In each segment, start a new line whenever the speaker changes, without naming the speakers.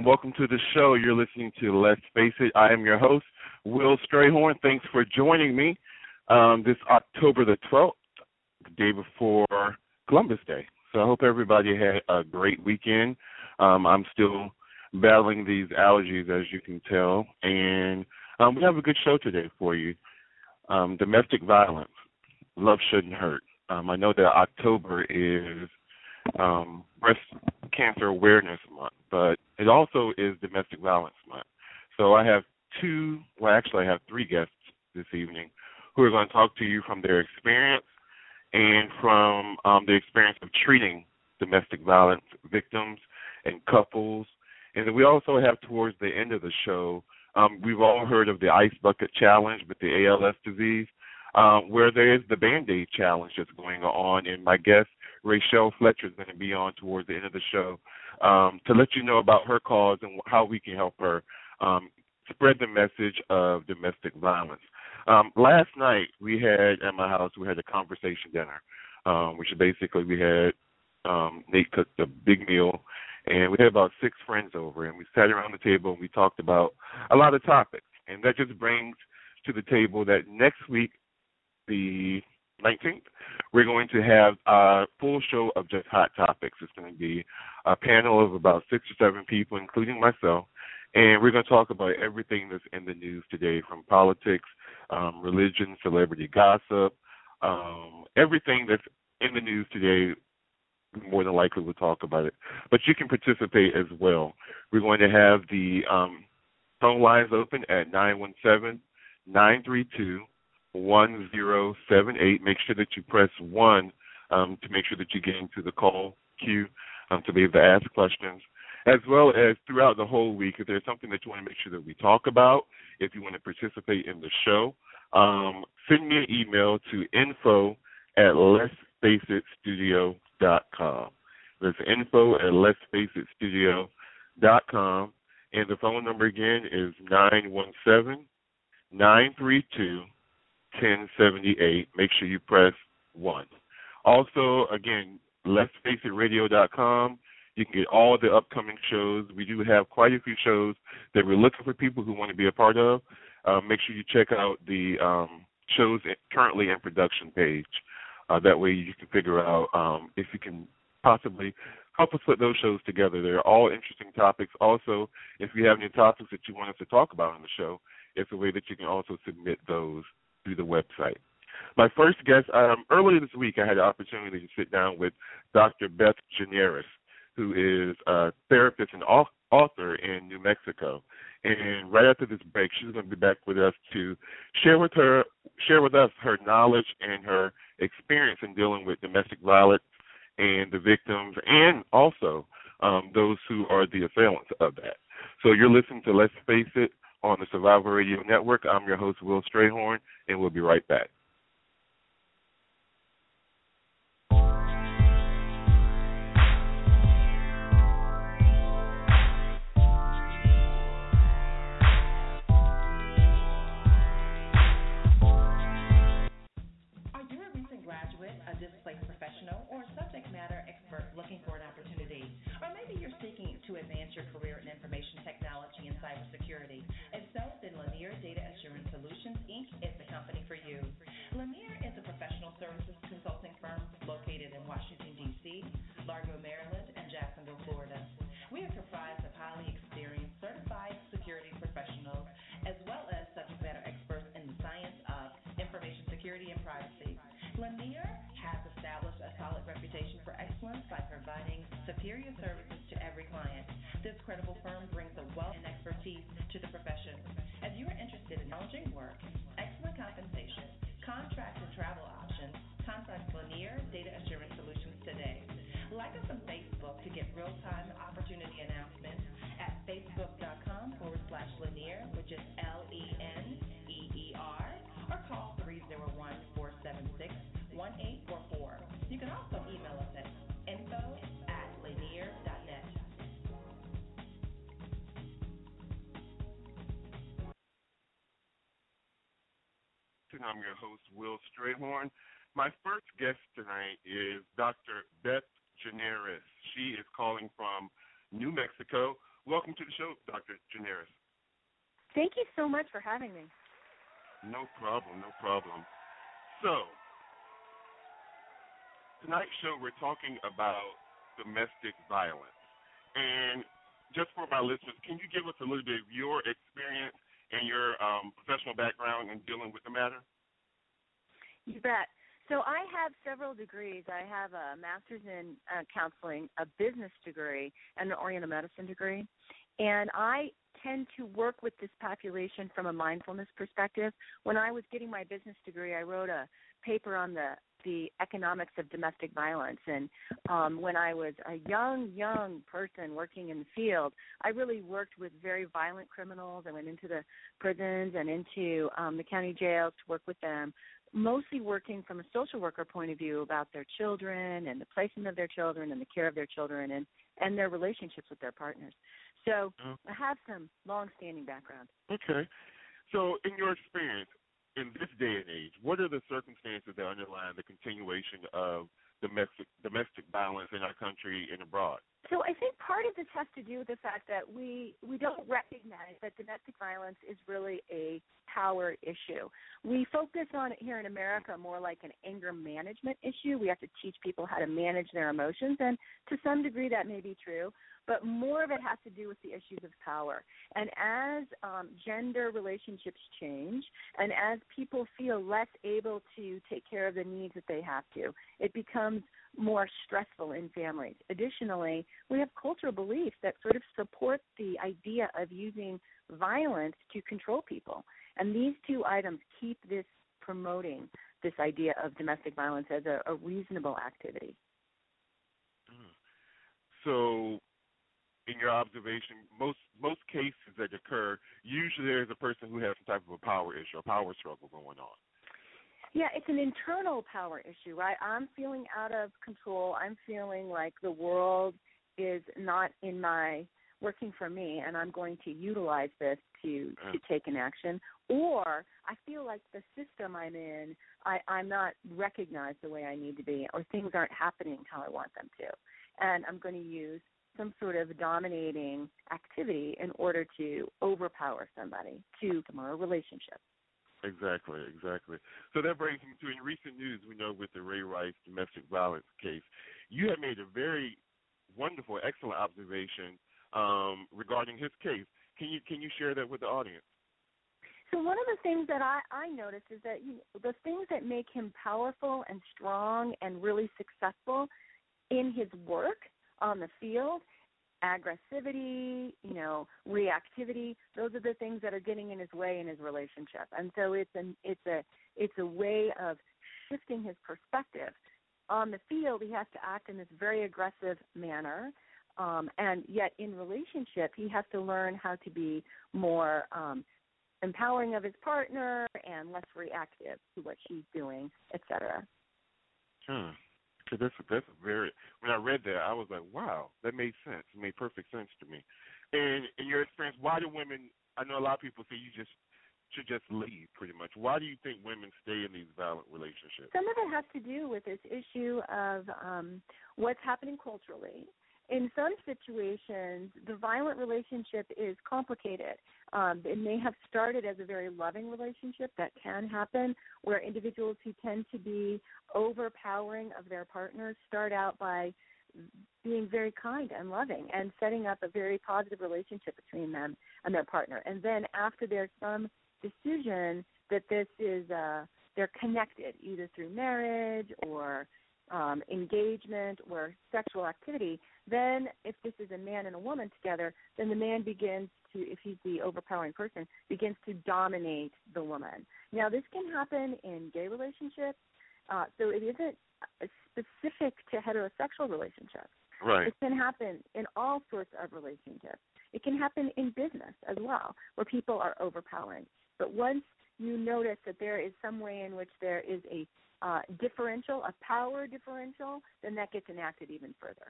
And welcome to the show. You're listening to Let's Face It. I am your host, Will Strayhorn. Thanks for joining me um, this October the 12th, the day before Columbus Day. So I hope everybody had a great weekend. Um, I'm still battling these allergies, as you can tell, and um, we have a good show today for you. Um, domestic violence, love shouldn't hurt. Um, I know that October is um, breast cancer awareness month, but it also is domestic violence month. So I have two, well, actually, I have three guests this evening who are going to talk to you from their experience and from um, the experience of treating domestic violence victims and couples. And then we also have towards the end of the show, um, we've all heard of the ice bucket challenge with the ALS disease, um, where there is the Band Aid challenge that's going on. And my guest Rachelle Fletcher is going to be on towards the end of the show um, to let you know about her cause and how we can help her um, spread the message of domestic violence. Um, last night we had at my house we had a conversation dinner, um, which basically we had um, Nate cooked a big meal, and we had about six friends over, and we sat around the table and we talked about a lot of topics, and that just brings to the table that next week, the 19th, we're going to have a full show of just hot topics. It's going to be a panel of about six or seven people, including myself, and we're going to talk about everything that's in the news today, from politics, um, religion, celebrity gossip, um, everything that's in the news today. More than likely, we'll talk about it. But you can participate as well. We're going to have the um, phone lines open at nine one seven nine three two 1078. Make sure that you press 1 um, to make sure that you get into the call queue um, to be able to ask questions, as well as throughout the whole week. If there's something that you want to make sure that we talk about, if you want to participate in the show, um, send me an email to info at letsfaceitstudio.com. That's info at letsfaceitstudio.com. And the phone number again is 917 932 1078. Make sure you press 1. Also, again, let's face it radio.com. You can get all the upcoming shows. We do have quite a few shows that we're looking for people who want to be a part of. Uh, make sure you check out the um, shows currently in production page. Uh, that way you can figure out um, if you can possibly help us put those shows together. They're all interesting topics. Also, if you have any topics that you want us to talk about on the show, it's a way that you can also submit those through the website. My first guest, um, earlier this week, I had the opportunity to sit down with Dr. Beth Gineris, who is a therapist and author in New Mexico. And right after this break, she's going to be back with us to share with her, share with us her knowledge and her experience in dealing with domestic violence and the victims, and also um, those who are the assailants of that. So you're listening to Let's Face It on the Survival Radio Network. I'm your host, Will Strayhorn, and we'll be right back.
Are you a recent graduate, a display professional, or subject matter expert looking for an opportunity, or maybe you're seeking to advance your career in information technology and cybersecurity. Then Lanier Data Assurance Solutions, Inc. is the company for you. Lanier is a professional services consulting firm located in Washington, D.C., Largo, Maryland, and Jacksonville, Florida. We are comprised of highly experienced certified security professionals as well as subject matter experts in the science of information security and privacy. Lanier has established a solid reputation for excellence by providing superior services to every client. This credible firm brings a wealth and expertise to the profession. Work, excellent compensation, contract and travel options, contact Lanier Data Assurance Solutions today. Like us on Facebook to get real time opportunity announcements at facebook.com
I'm your host, Will Strayhorn. My first guest tonight is Dr. Beth Gineris. She is calling from New Mexico. Welcome to the show, Dr. Gineris.
Thank you so much for having me.
No problem, no problem. So, tonight's show we're talking about domestic violence. And just for my listeners, can you give us a little bit of your experience and your um, professional background in dealing with the matter?
You bet. So I have several degrees. I have a master's in uh, counseling, a business degree, and an Oriental medicine degree. And I tend to work with this population from a mindfulness perspective. When I was getting my business degree, I wrote a paper on the the economics of domestic violence and um when I was a young young person working in the field I really worked with very violent criminals I went into the prisons and into um the county jails to work with them mostly working from a social worker point of view about their children and the placement of their children and the care of their children and and their relationships with their partners so oh. I have some long-standing background.
Okay. So, in your experience, in this day and age, what are the circumstances that underlie the continuation of domestic domestic violence in our country and abroad?
So I think part of this has to do with the fact that we we don't recognize that domestic violence is really a power issue. We focus on it here in America more like an anger management issue. We have to teach people how to manage their emotions and to some degree that may be true, but more of it has to do with the issues of power. And as um, gender relationships change, and as people feel less able to take care of the needs that they have to, it becomes more stressful in families. Additionally, we have cultural beliefs that sort of support the idea of using violence to control people. And these two items keep this promoting this idea of domestic violence as a, a reasonable activity.
Hmm. So in your observation, most most cases that occur, usually there's a person who has some type of a power issue, a power struggle going on.
Yeah, it's an internal power issue, right? I'm feeling out of control. I'm feeling like the world is not in my working for me and I'm going to utilize this to to take an action or I feel like the system I'm in I I'm not recognized the way I need to be or things aren't happening how I want them to and I'm going to use some sort of dominating activity in order to overpower somebody to a relationship.
Exactly, exactly. So that brings me to in recent news, we know with the Ray Rice domestic violence case, you have made a very wonderful, excellent observation um, regarding his case. Can you can you share that with the audience?
So one of the things that I, I noticed is that you, the things that make him powerful and strong and really successful in his work on the field aggressivity, you know, reactivity, those are the things that are getting in his way in his relationship. And so it's an it's a it's a way of shifting his perspective. On the field he has to act in this very aggressive manner. Um, and yet in relationship he has to learn how to be more um empowering of his partner and less reactive to what she's doing, etc.
Hmm. So that's that's very. When I read that, I was like, wow, that made sense. It made perfect sense to me. And in your experience, why do women? I know a lot of people say you just should just leave, pretty much. Why do you think women stay in these violent relationships?
Some of it has to do with this issue of um, what's happening culturally in some situations, the violent relationship is complicated. Um, it may have started as a very loving relationship that can happen, where individuals who tend to be overpowering of their partners start out by being very kind and loving and setting up a very positive relationship between them and their partner. And then after there's some decision that this is uh they're connected either through marriage or um, engagement or sexual activity, then if this is a man and a woman together, then the man begins to, if he's the overpowering person, begins to dominate the woman. Now, this can happen in gay relationships, uh, so it isn't specific to heterosexual relationships.
Right.
It can happen in all sorts of relationships. It can happen in business as well, where people are overpowering. But once you notice that there is some way in which there is a uh, differential, a power differential, then that gets enacted even further.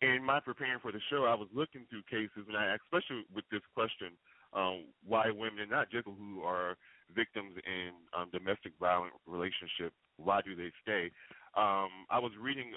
In my preparing for the show, I was looking through cases, and I, especially with this question, um, why women, and not just who are victims in um, domestic violent relationship, why do they stay? Um, I was reading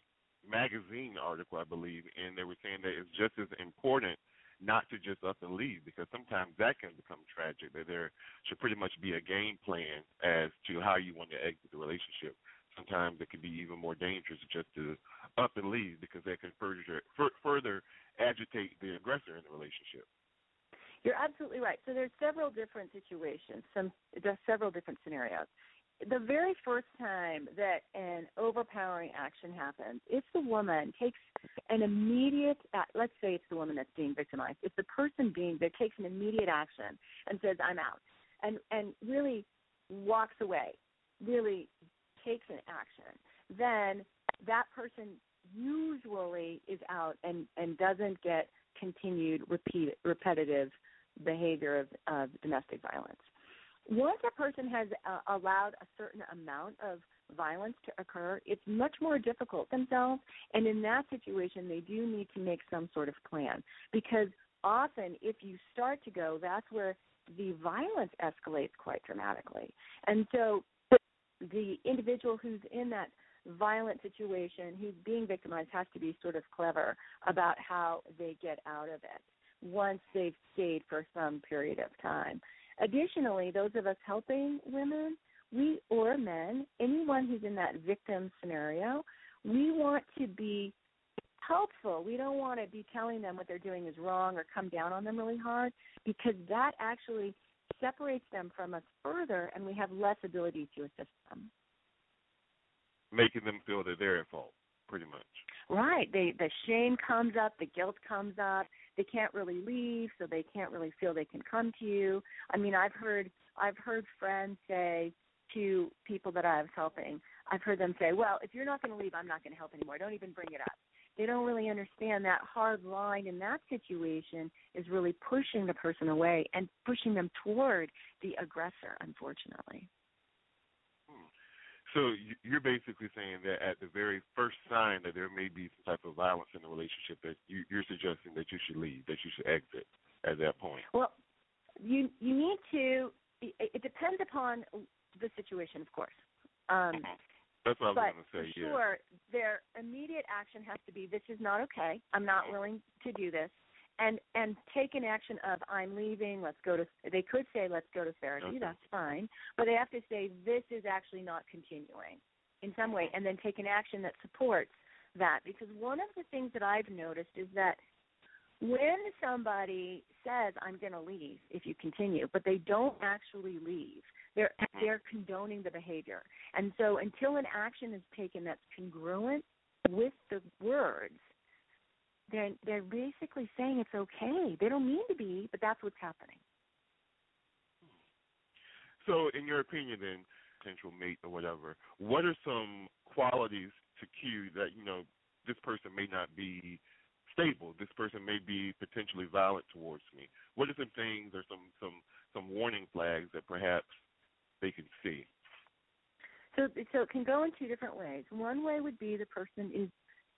magazine article, I believe, and they were saying that it's just as important not to just up and leave because sometimes that can become tragic. That there should pretty much be a game plan as to how you want to exit the relationship. Sometimes it can be even more dangerous just to up and leave because that can further further agitate the aggressor in the relationship.
You're absolutely right. So there's several different situations, some there's several different scenarios the very first time that an overpowering action happens, if the woman takes an immediate, uh, let's say it's the woman that's being victimized, if the person being that takes an immediate action and says I'm out, and and really walks away, really takes an action, then that person usually is out and and doesn't get continued repeat repetitive behavior of, of domestic violence once a person has uh, allowed a certain amount of violence to occur, it's much more difficult themselves. And in that situation, they do need to make some sort of plan because often, if you start to go, that's where the violence escalates quite dramatically. And so, the individual who's in that violent situation, who's being victimized, has to be sort of clever about how they get out of it once they've stayed for some period of time. Additionally, those of us helping women, we or men, anyone who's in that victim scenario, we want to be helpful. We don't want to be telling them what they're doing is wrong or come down on them really hard because that actually separates them from us further and we have less ability to assist them.
Making them feel that they're at fault, pretty much.
Right. They the shame comes up, the guilt comes up, they can't really leave, so they can't really feel they can come to you. I mean, I've heard I've heard friends say to people that I was helping, I've heard them say, "Well, if you're not going to leave, I'm not going to help anymore. Don't even bring it up." They don't really understand that hard line in that situation is really pushing the person away and pushing them toward the aggressor, unfortunately.
So you're basically saying that at the very first sign that there may be some type of violence in the relationship, that you, you're suggesting that you should leave, that you should exit at that point.
Well, you you need to. It, depends upon the situation, of course. Um,
mm-hmm. That's what
I
was going
to say. Sure, yeah. Their immediate action has to be: this is not okay. I'm not willing to do this and and take an action of I'm leaving. Let's go to. They could say let's go to therapy. Okay. That's fine, but they have to say this is actually not continuing in some way, and then take an action that supports that. Because one of the things that I've noticed is that when somebody says I'm going to leave if you continue, but they don't actually leave, they're they're condoning the behavior. And so until an action is taken that's congruent with the words they're they're basically saying it's okay. They don't mean to be, but that's what's happening.
So, in your opinion, then, potential mate or whatever, what are some qualities to cue that you know this person may not be stable? This person may be potentially violent towards me. What are some things or some some some warning flags that perhaps they can see?
So, so it can go in two different ways. One way would be the person is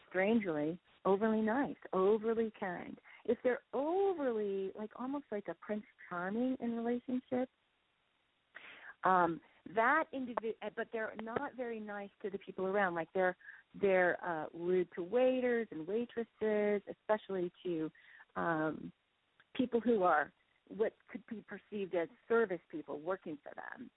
strangely overly nice, overly kind. If they're overly like almost like a prince charming in relationships, um, that individual, but they're not very nice to the people around. Like they're they're uh, rude to waiters and waitresses, especially to um, people who are what could be perceived as service people working for them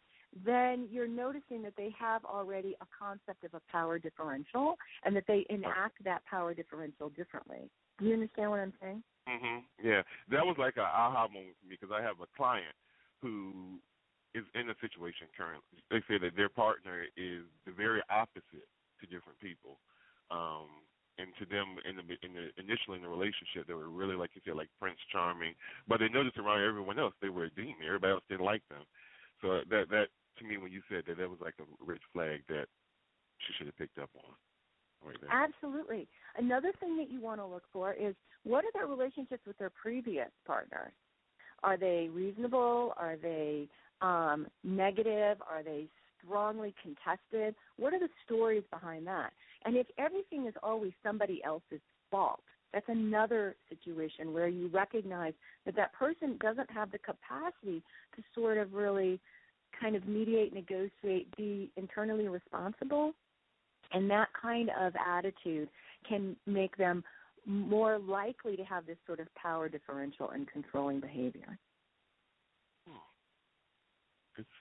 then you're noticing that they have already a concept of a power differential and that they enact that power differential differently. Do you understand what I'm saying?
Mhm. Yeah, that was like an aha moment for me because I have a client who is in a situation currently. They say that their partner is the very opposite to different people. Um, and to them, in the, in the initially in the relationship, they were really like you said, like Prince Charming. But they noticed around everyone else, they were a demon. Everybody else didn't like them. So that that to me when you said that that was like a red flag that she should have picked up on. Right
Absolutely. Another thing that you want to look for is what are their relationships with their previous partners? Are they reasonable? Are they um, negative? Are they strongly contested? What are the stories behind that? And if everything is always somebody else's fault, that's another situation where you recognize that that person doesn't have the capacity to sort of really kind of mediate, negotiate, be internally responsible. And that kind of attitude can make them more likely to have this sort of power differential and controlling behavior.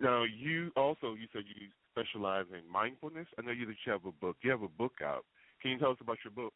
So you also you said you specialize in mindfulness. I know you that you have a book. You have a book out. Can you tell us about your book?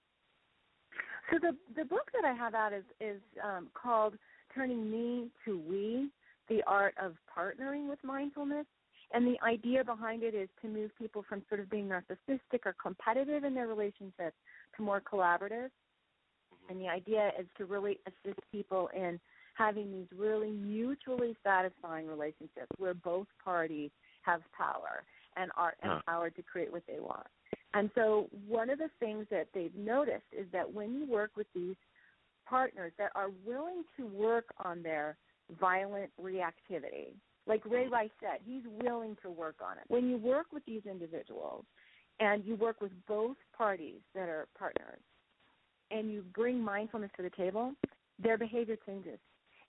So the the book that I have out is is um, called "Turning Me to We: The Art of Partnering with Mindfulness." And the idea behind it is to move people from sort of being narcissistic or competitive in their relationships to more collaborative. Mm-hmm. And the idea is to really assist people in having these really mutually satisfying relationships where both parties have power and are empowered to create what they want. And so, one of the things that they've noticed is that when you work with these partners that are willing to work on their violent reactivity, like Ray mm-hmm. Rice said, he's willing to work on it. When you work with these individuals and you work with both parties that are partners and you bring mindfulness to the table, their behavior changes.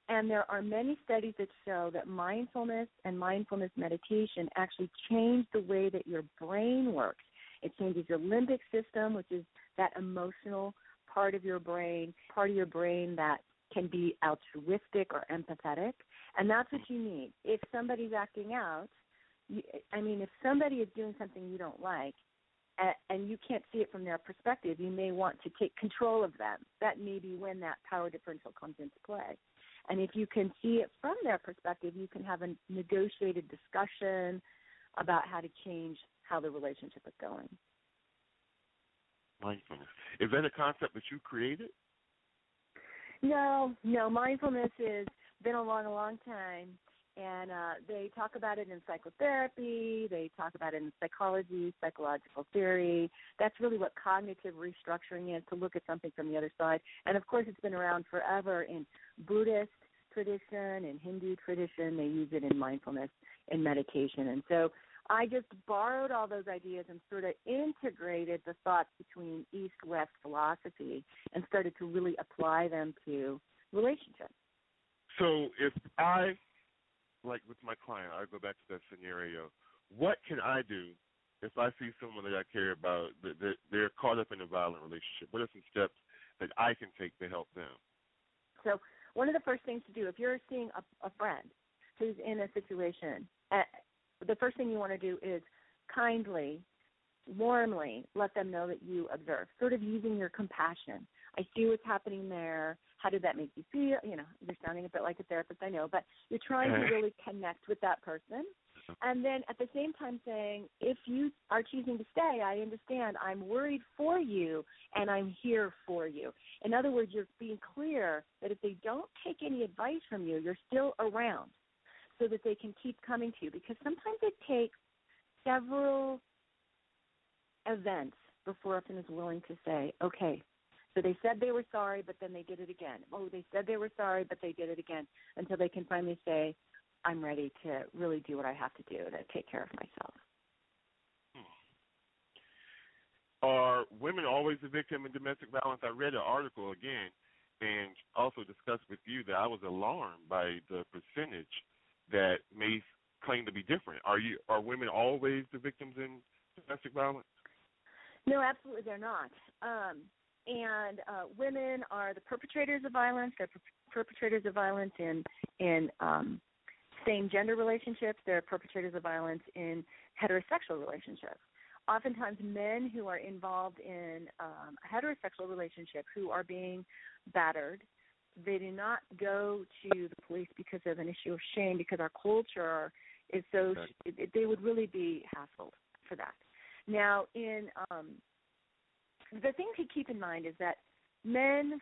And there are many studies that show that mindfulness and mindfulness meditation actually change the way that your brain works. It changes your limbic system, which is that emotional part of your brain, part of your brain that can be altruistic or empathetic. And that's what mm. you need. If somebody's acting out, you, I mean, if somebody is doing something you don't like, and you can't see it from their perspective, you may want to take control of them. That may be when that power differential comes into play. And if you can see it from their perspective, you can have a negotiated discussion about how to change how the relationship is going.
Mindfulness. Is that a concept that you created?
No, no. Mindfulness has been along a long time, and uh, they talk about it in psychotherapy. They talk about it in psychology, psychological theory. That's really what cognitive restructuring is—to look at something from the other side. And of course, it's been around forever in Buddhist tradition and Hindu tradition. They use it in mindfulness and meditation. And so I just borrowed all those ideas and sort of integrated the thoughts between East West philosophy and started to really apply them to relationships.
So if I, like with my client, I go back to that scenario, what can I do if I see someone that I care about that they're caught up in a violent relationship? What are some steps that I can take to help them?
So one of the first things to do if you're seeing a, a friend who's in a situation, the first thing you want to do is kindly, warmly let them know that you observe, sort of using your compassion. I see what's happening there. How did that make you feel? You know, you're sounding a bit like a therapist, I know, but you're trying to uh-huh. really connect with that person and then at the same time saying, if you are choosing to stay, I understand. I'm worried for you and I'm here for you. In other words, you're being clear that if they don't take any advice from you, you're still around so that they can keep coming to you because sometimes it takes several events before a person is willing to say, okay, so they said they were sorry, but then they did it again. Oh, they said they were sorry, but they did it again until they can finally say, I'm ready to really do what I have to do to take care of myself.
Hmm. Are women always the victim in domestic violence? I read an article again and also discussed with you that I was alarmed by the percentage that may claim to be different. Are you are women always the victims in domestic violence?
No, absolutely they're not. Um, and uh, women are the perpetrators of violence. They're per- perpetrators of violence in in um, same gender relationships, they're perpetrators of violence in heterosexual relationships. Oftentimes, men who are involved in um, a heterosexual relationship who are being battered, they do not go to the police because of an issue of shame, because our culture is so, they would really be hassled for that. Now, in um, the thing to keep in mind is that men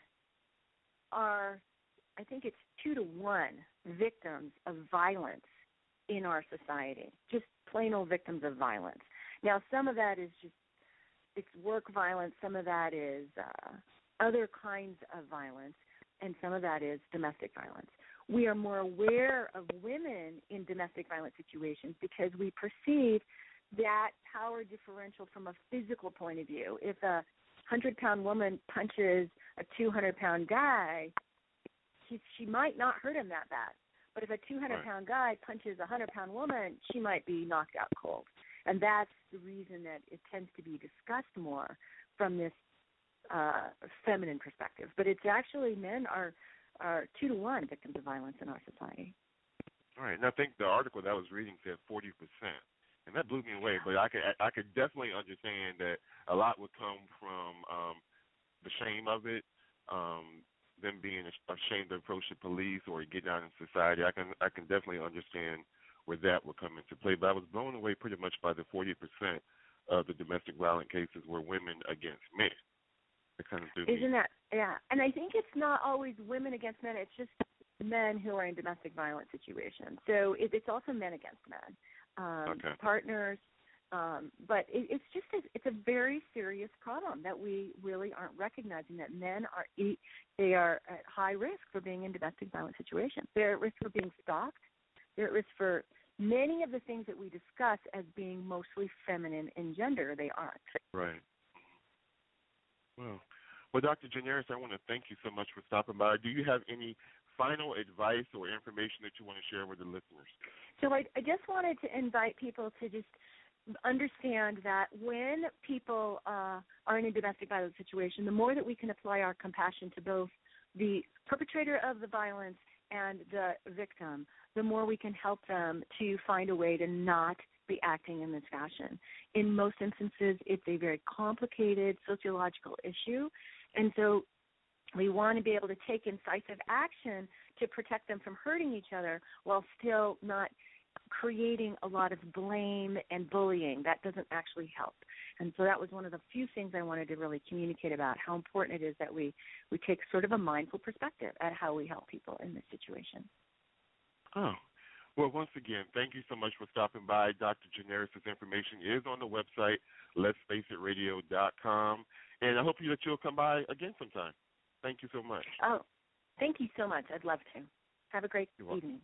are, I think it's two to one victims of violence in our society, just plain old victims of violence. Now, some of that is just it's work violence, some of that is uh, other kinds of violence, and some of that is domestic violence. We are more aware of women in domestic violence situations because we perceive that power differential from a physical point of view. If a 100 pound woman punches a 200 pound guy, he, she might not hurt him that bad. But if a 200 right. pound guy punches a 100 pound woman, she might be knocked out cold. And that's the reason that it tends to be discussed more from this uh, feminine perspective, but it's actually men are are two to one victims of violence in our society.
All right, and I think the article that I was reading said forty percent, and that blew me away. But I could I could definitely understand that a lot would come from um, the shame of it, um, them being ashamed to approach the police or get out in society. I can I can definitely understand where that would come into play. But I was blown away pretty much by the 40% of the domestic violence cases were women against men. Kind of
Isn't that yeah? And I think it's not always women against men. It's just men who are in domestic violence situations. So it, it's also men against men, um,
Okay.
partners. Um, but it, it's just a, it's a very serious problem that we really aren't recognizing that men are they are at high risk for being in domestic violence situations. They're at risk for being stalked. They're at risk for many of the things that we discuss as being mostly feminine in gender. They aren't.
Right. Well, well, Dr. Gineris, I want to thank you so much for stopping by. Do you have any final advice or information that you want to share with the listeners?
So I, I just wanted to invite people to just understand that when people uh, are in a domestic violence situation, the more that we can apply our compassion to both the perpetrator of the violence and the victim, the more we can help them to find a way to not be acting in this fashion. In most instances, it's a very complicated sociological issue, and so we want to be able to take incisive action to protect them from hurting each other while still not creating a lot of blame and bullying. That doesn't actually help. And so that was one of the few things I wanted to really communicate about how important it is that we, we take sort of a mindful perspective at how we help people in this situation.
Oh. Well, once again, thank you so much for stopping by. Dr. Gineris' information is on the website, let'sfaceitradio.com. And I hope that you'll come by again sometime. Thank you so much.
Oh, thank you so much. I'd love to. Have a great
You're welcome.
evening.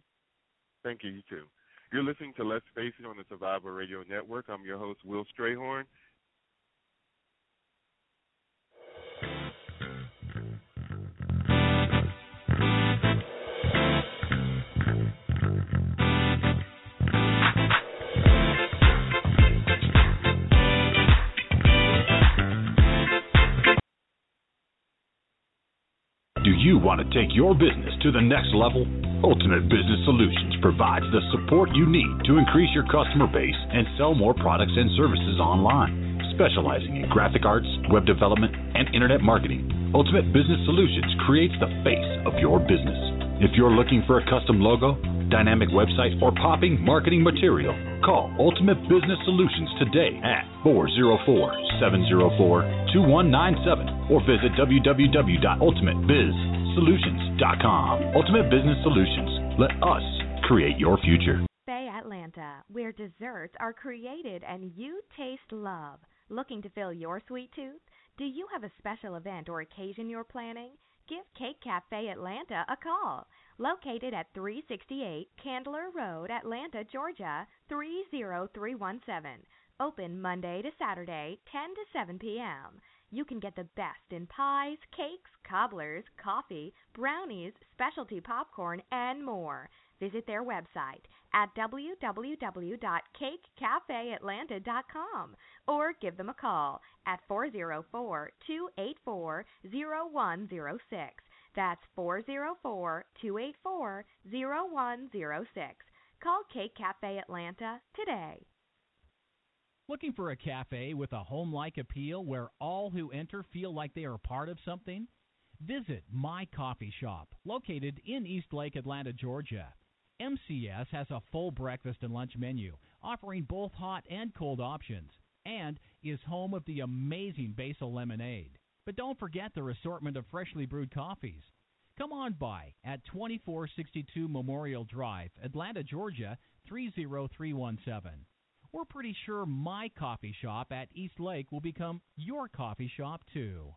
Thank you. You too. You're listening to Let's Face It on the Survivor Radio Network. I'm your host, Will Strayhorn.
You want to take your business to the next level? Ultimate Business Solutions provides the support you need to increase your customer base and sell more products and services online. Specializing in graphic arts, web development, and internet marketing, Ultimate Business Solutions creates the face of your business. If you're looking for a custom logo, dynamic website, or popping marketing material, call Ultimate Business Solutions today at 404-704-2197 or visit www.ultimatebizsolutions.com. Ultimate Business Solutions. Let us create your future.
Bay Atlanta, where desserts are created and you taste love. Looking to fill your sweet tooth? Do you have a special event or occasion you're planning? Give Cake Cafe Atlanta a call. Located at 368 Candler Road, Atlanta, Georgia 30317. Open Monday to Saturday, 10 to 7 p.m. You can get the best in pies, cakes, cobblers, coffee, brownies, specialty popcorn, and more. Visit their website at www.cakecafeatlanta.com or give them a call at 404 284 0106. That's 404 284 0106. Call Cake Cafe Atlanta today.
Looking for a cafe with a home like appeal where all who enter feel like they are part of something? Visit My Coffee Shop, located in Eastlake, Atlanta, Georgia. MCS has a full breakfast and lunch menu, offering both hot and cold options, and is home of the amazing basil lemonade. But don't forget their assortment of freshly brewed coffees. Come on by at 2462 Memorial Drive, Atlanta, Georgia 30317. We're pretty sure my coffee shop at East Lake will become your coffee shop too.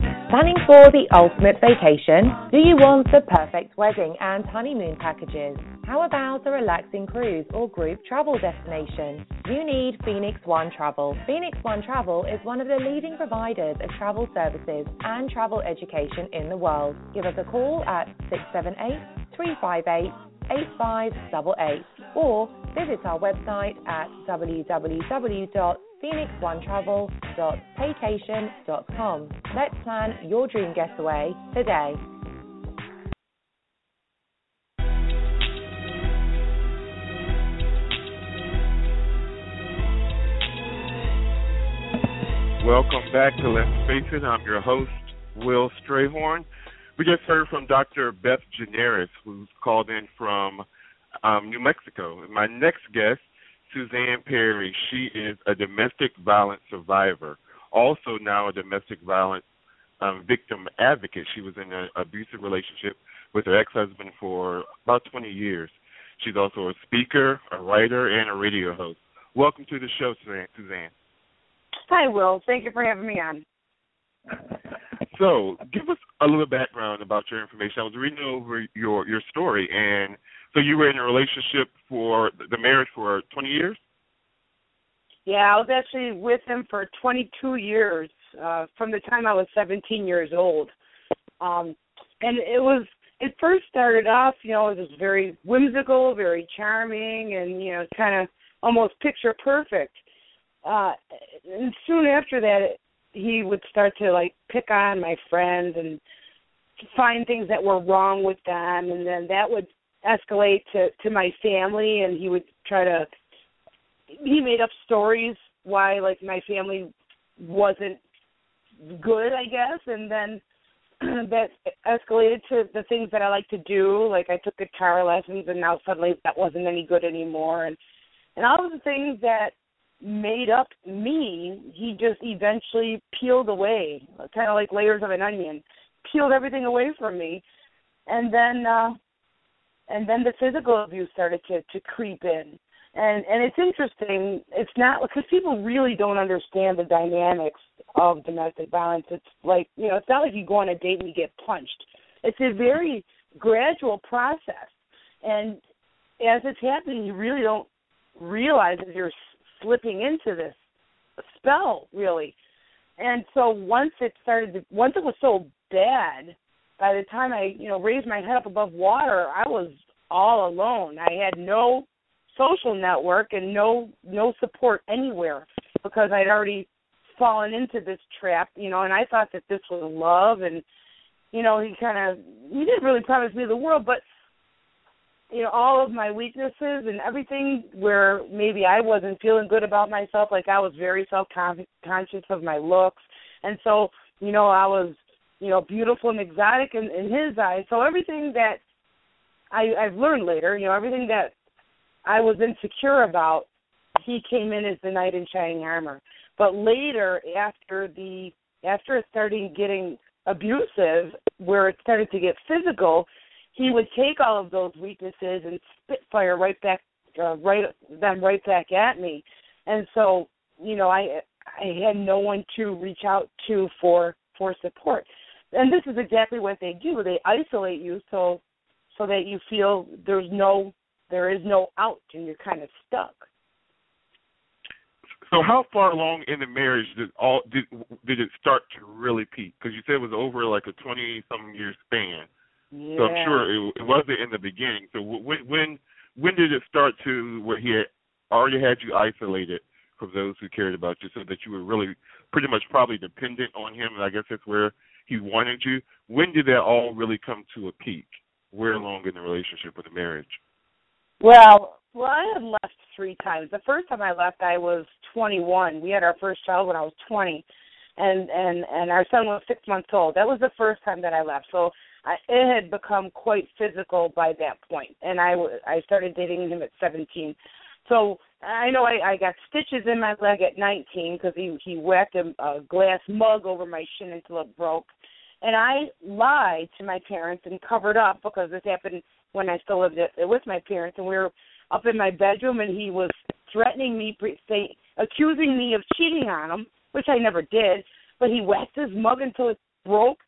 Planning for the ultimate vacation? Do you want the perfect wedding and honeymoon packages? How about a relaxing cruise or group travel destination? You need Phoenix One Travel. Phoenix One Travel is one of the leading providers of travel services and travel education in the world. Give us a call at 678 358 8588 or visit our website at www phoenixonetravel.paycation.com. Let's plan your dream getaway today.
Welcome back to Let's Face It. I'm your host, Will Strayhorn. We just heard from Dr. Beth Gineris, who's called in from um, New Mexico. My next guest, Suzanne Perry. She is a domestic violence survivor, also now a domestic violence um, victim advocate. She was in an abusive relationship with her ex-husband for about 20 years. She's also a speaker, a writer, and a radio host. Welcome to the show, Suzanne.
Hi, Will. Thank you for having me on.
So, give us a little background about your information. I was reading over your your story, and so you were in a relationship for the marriage for 20 years.
Yeah, I was actually with him for 22 years, uh, from the time I was 17 years old. Um, and it was it first started off, you know, it was very whimsical, very charming, and you know, kind of almost picture perfect uh and soon after that he would start to like pick on my friends and find things that were wrong with them and then that would escalate to to my family and he would try to he made up stories why like my family wasn't good i guess and then that escalated to the things that i like to do like i took guitar lessons and now suddenly that wasn't any good anymore and and all of the things that made up me, he just eventually peeled away, kind of like layers of an onion, peeled everything away from me, and then uh, and then the physical abuse started to to creep in. And and it's interesting. It's not because people really don't understand the dynamics of domestic violence. It's like you know, it's not like you go on a date and you get punched. It's a very gradual process, and as it's happening, you really don't realize that you're slipping into this spell really. And so once it started to, once it was so bad by the time i you know raised my head up above water i was all alone. I had no social network and no no support anywhere because i'd already fallen into this trap you know and i thought that this was love and you know he kind of he didn't really promise me the world but you know all of my weaknesses and everything where maybe I wasn't feeling good about myself like I was very self conscious of my looks. And so you know I was you know beautiful and exotic in, in his eyes. So everything that I I've learned later you know everything that I was insecure about he came in as the knight in shining armor. But later after the after it started getting abusive where it started to get physical he would take all of those weaknesses and spitfire right back, uh, right them right back at me, and so you know I I had no one to reach out to for for support, and this is exactly what they do. They isolate you so so that you feel there's no there is no out and you're kind of stuck.
So how far along in the marriage did all did did it start to really peak? Because you said it was over like a twenty something year span.
Yeah.
So I'm sure it, it wasn't in the beginning. So when when when did it start to where he had already had you isolated from those who cared about you, so that you were really pretty much probably dependent on him, and I guess that's where he wanted you. When did that all really come to a peak? Where along in the relationship or the marriage?
Well, well, I had left three times. The first time I left, I was 21. We had our first child when I was 20, and and and our son was six months old. That was the first time that I left. So I, it had become quite physical by that point, and I I started dating him at 17. So I know I, I got stitches in my leg at 19 because he he whacked a, a glass mug over my shin until it broke, and I lied to my parents and covered up because this happened when I still lived with my parents, and we were up in my bedroom, and he was threatening me, say, accusing me of cheating on him, which I never did. But he whacked his mug until it broke,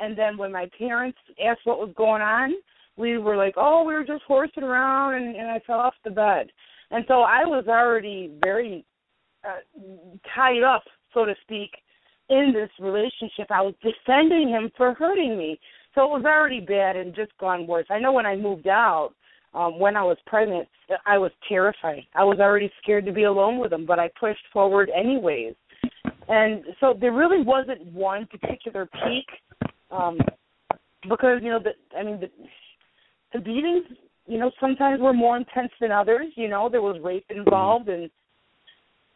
and then when my parents asked what was going on, we were like, "Oh, we were just horsing around," and, and I fell off the bed. And so I was already very uh, tied up, so to speak, in this relationship. I was defending him for hurting me, so it was already bad and just gone worse. I know when I moved out, um, when I was pregnant, I was terrified. I was already scared to be alone with him, but I pushed forward anyways. And so there really wasn't one particular peak, um, because you know the I mean the the beatings, you know, sometimes were more intense than others. You know, there was rape involved, and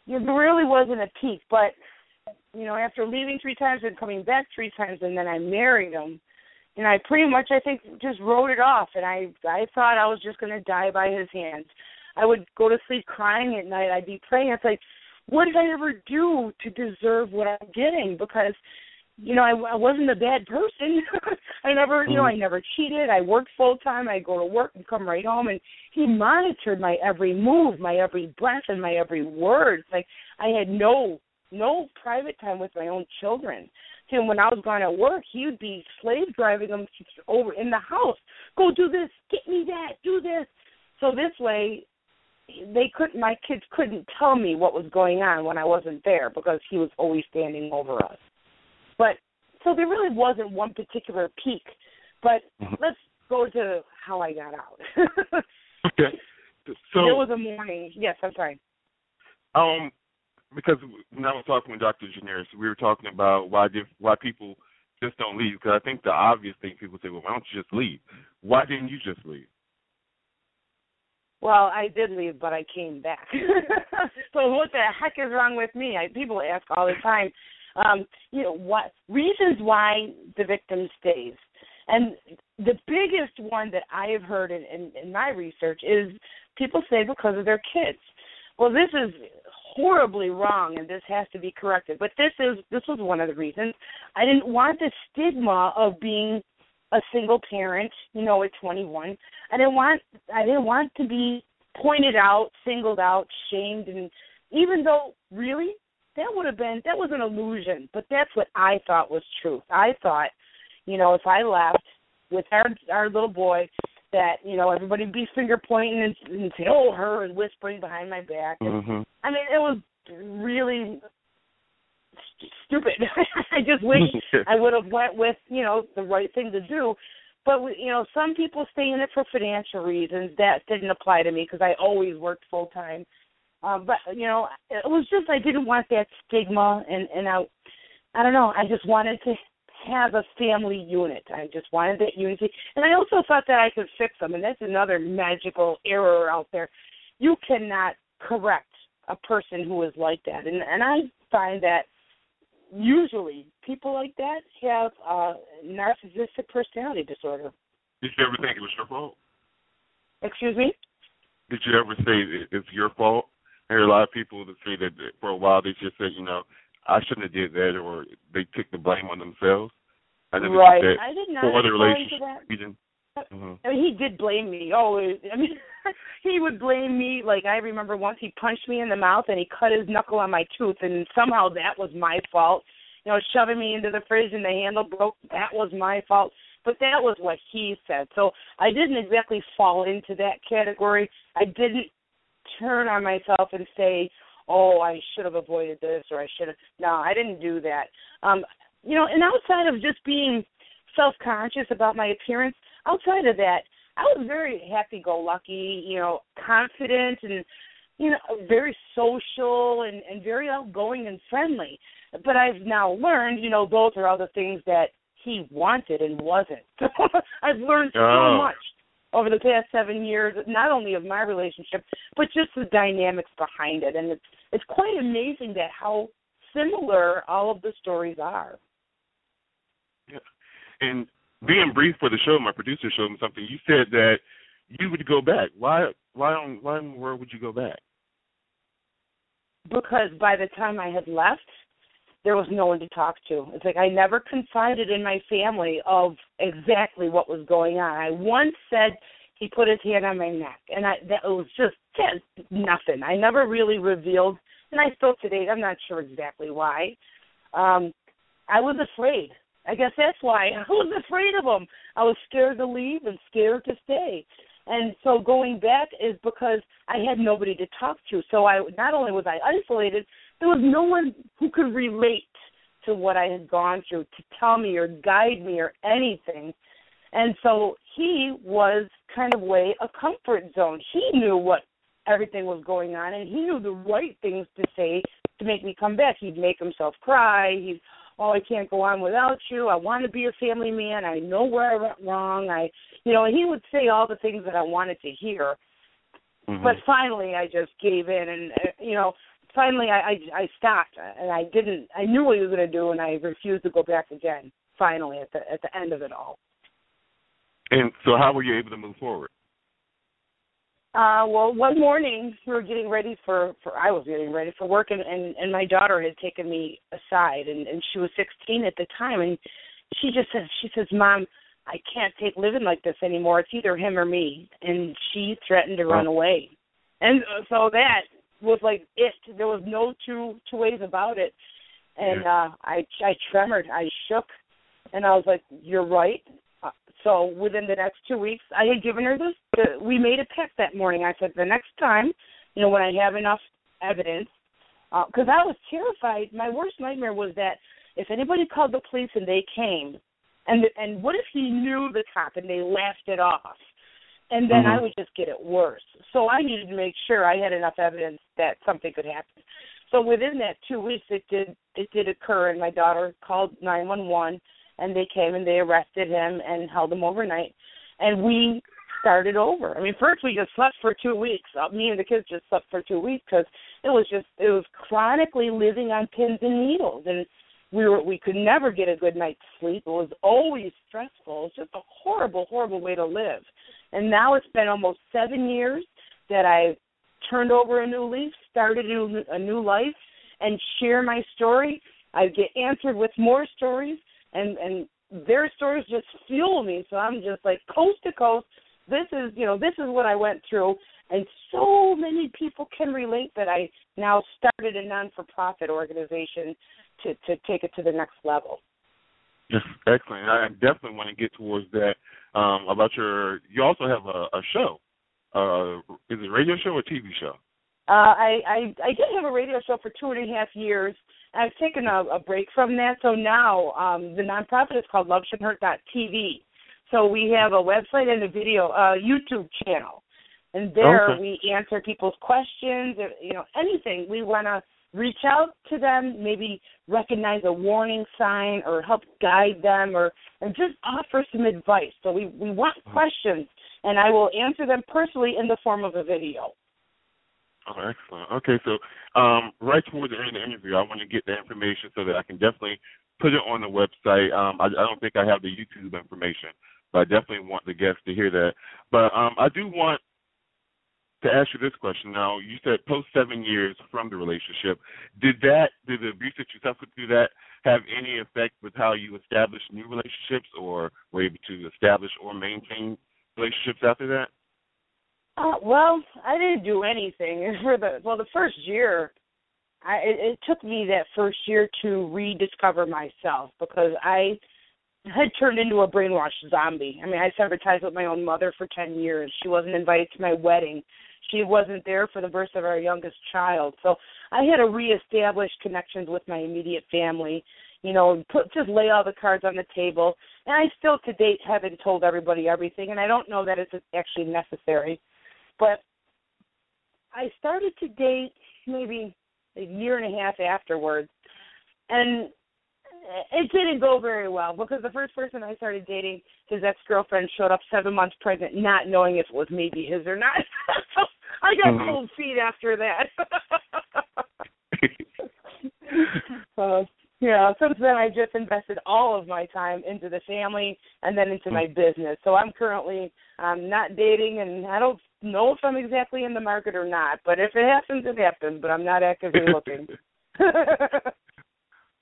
you know, there really wasn't a peak. But you know, after leaving three times and coming back three times, and then I married him, and I pretty much I think just wrote it off, and I I thought I was just going to die by his hands. I would go to sleep crying at night. I'd be praying. It's like, what did I ever do to deserve what I'm getting? Because you know, I, I wasn't a bad person. I never, you know, I mm. never cheated. I worked full time. I go to work and come right home, and he monitored my every move, my every breath, and my every word. Like I had no, no private time with my own children. And when I was gone at work, he would be slave driving them over in the house. Go do this, get me that, do this. So this way, they couldn't. My kids couldn't tell me what was going on when I wasn't there because he was always standing over us. But so there really wasn't one particular peak. But mm-hmm. let's go to how I got out.
okay. So
it was a morning. Yes, I'm sorry.
Um, because when I was talking with Dr. Gineris, we were talking about why did, why people just don't leave. Because I think the obvious thing people say, well, why don't you just leave? Why didn't you just leave?
Well, I did leave, but I came back. so what the heck is wrong with me? I, people ask all the time um, you know what reasons why the victim stays. And the biggest one that I have heard in, in, in my research is people say because of their kids. Well, this is horribly wrong, and this has to be corrected. But this is this was one of the reasons I didn't want the stigma of being a single parent, you know, at 21. I didn't want I didn't want to be pointed out, singled out, shamed, and even though really that would have been that was an illusion, but that's what I thought was truth. I thought, you know, if I left with our our little boy, that you know everybody would be finger pointing and, and say, "Oh, her," and whispering behind my back.
Mm-hmm.
I mean, it was really st- stupid. I just wish I would have went with you know the right thing to do. But you know, some people stay in it for financial reasons. That didn't apply to me because I always worked full time um, but you know, it was just I didn't want that stigma, and and I, I don't know. I just wanted to have a family unit. I just wanted that unity, and I also thought that I could fix them. And that's another magical error out there. You cannot correct a person who is like that, and and I find that usually people like that have a narcissistic personality disorder.
Did you ever think it was your fault?
Excuse me.
Did you ever say it's your fault? I hear a lot of people that say that for a while they just said, you know, I shouldn't have did that, or they took the blame on themselves.
I right. I did not
for other
relationships.
Mm-hmm.
I mean, he did blame me. Oh, I mean, he would blame me. Like I remember once he punched me in the mouth and he cut his knuckle on my tooth, and somehow that was my fault. You know, shoving me into the fridge and the handle broke. That was my fault. But that was what he said. So I didn't exactly fall into that category. I didn't turn on myself and say, "Oh, I should have avoided this," or "I should have." No, I didn't do that. Um, you know, and outside of just being self-conscious about my appearance, outside of that, I was very happy-go-lucky. You know, confident and you know very social and and very outgoing and friendly. But I've now learned, you know, those are all the things that he wanted and wasn't. I've learned so
oh.
much over the past seven years, not only of my relationship, but just the dynamics behind it. And it's it's quite amazing that how similar all of the stories are.
Yeah. And being brief for the show, my producer showed me something. You said that you would go back. Why why on why in the world would you go back?
Because by the time I had left, there was no one to talk to. It's like I never confided in my family of exactly what was going on. I once said he put his hand on my neck, and I that was just, just nothing. I never really revealed, and I still today I'm not sure exactly why. Um, I was afraid. I guess that's why I was afraid of him. I was scared to leave and scared to stay. And so going back is because I had nobody to talk to. So I not only was I isolated, there was no one who could relate to what I had gone through to tell me or guide me or anything. And so he was kind of way a comfort zone. He knew what everything was going on and he knew the right things to say to make me come back. He'd make himself cry. He'd oh I can't go on without you. I want to be a family man. I know where I went wrong. I you know, he would say all the things that I wanted to hear.
Mm-hmm.
But finally I just gave in and uh, you know, finally I, I I stopped and I didn't I knew what he was going to do and I refused to go back again finally at the at the end of it all.
And so, how were you able to move forward?
Uh, well, one morning we were getting ready for, for I was getting ready for work, and, and and my daughter had taken me aside, and and she was 16 at the time, and she just says she says, "Mom, I can't take living like this anymore. It's either him or me," and she threatened to run away, and so that was like it. There was no two two ways about it, and uh I I tremored, I shook, and I was like, "You're right." Uh, so within the next two weeks, I had given her this. The, we made a pact that morning. I said, the next time, you know, when I have enough evidence, because uh, I was terrified. My worst nightmare was that if anybody called the police and they came, and the, and what if he knew the cop and they laughed it off, and then
Mhm.
I would just get it worse. So I needed to make sure I had enough evidence that something could happen. So within that two weeks, it did it did occur, and my daughter called nine one one, and they came and they arrested him and held him overnight, and we started over. I mean, first we just slept for two weeks. Uh, me and the kids just slept for two weeks because it was just it was chronically living on pins and needles, and we were we could never get a good night's sleep. It was always stressful. It's just a horrible, horrible way to live. And now it's been almost seven years that I've turned over a new leaf, started a new, life, and share my story. I get answered with more stories, and and their stories just fuel me. So I'm just like coast to coast. This is you know this is what I went through, and so many people can relate that I now started a non-for-profit organization to to take it to the next level.
Excellent. I definitely want to get towards that. Um, about your, you also have a, a show. Uh, is it a radio show or TV show?
Uh, I, I I did have a radio show for two and a half years. I've taken a, a break from that, so now um, the nonprofit is called LoveShouldn't.tv. So we have a website and a video, uh, YouTube channel, and there
Okay.
we answer people's questions. You know, anything we want to reach out to them, maybe recognize a warning sign, or help guide them, or and just offer some advice. So we we want questions, and I will answer them personally in the form of a video.
Oh, excellent. Okay, so um, right towards the end of the interview, I want to get the information so that I can definitely put it on the website. Um, I, I don't think I have the YouTube information, but I definitely want the guests to hear that. But um, I do want to ask you this question. Now, you said post seven years from the relationship, did that, did the abuse that you suffered through that have any effect with how you established new relationships, or were able to establish or maintain relationships after that?
Uh, well, I didn't do anything for the well the first year. I it, it took me that first year to rediscover myself because I had turned into a brainwashed zombie. I mean, I severed ties with my own mother for ten years. She wasn't invited to my wedding. She wasn't there for the birth of our youngest child. So I had to reestablish connections with my immediate family. You know, put just lay all the cards on the table. And I still, to date, haven't told everybody everything, and I don't know that it's actually necessary. But I started to date maybe a year and a half afterwards, and it didn't go very well because the first person I started dating, his ex girlfriend, showed up seven months pregnant, not knowing if it was maybe his or not. so I got
Mhm.
cold feet after that. uh, yeah, since then I just invested all of my time into the family and then into my business. So I'm currently um not dating and I don't know if I'm exactly in the market or not. But if it happens, it happens. But I'm not actively looking.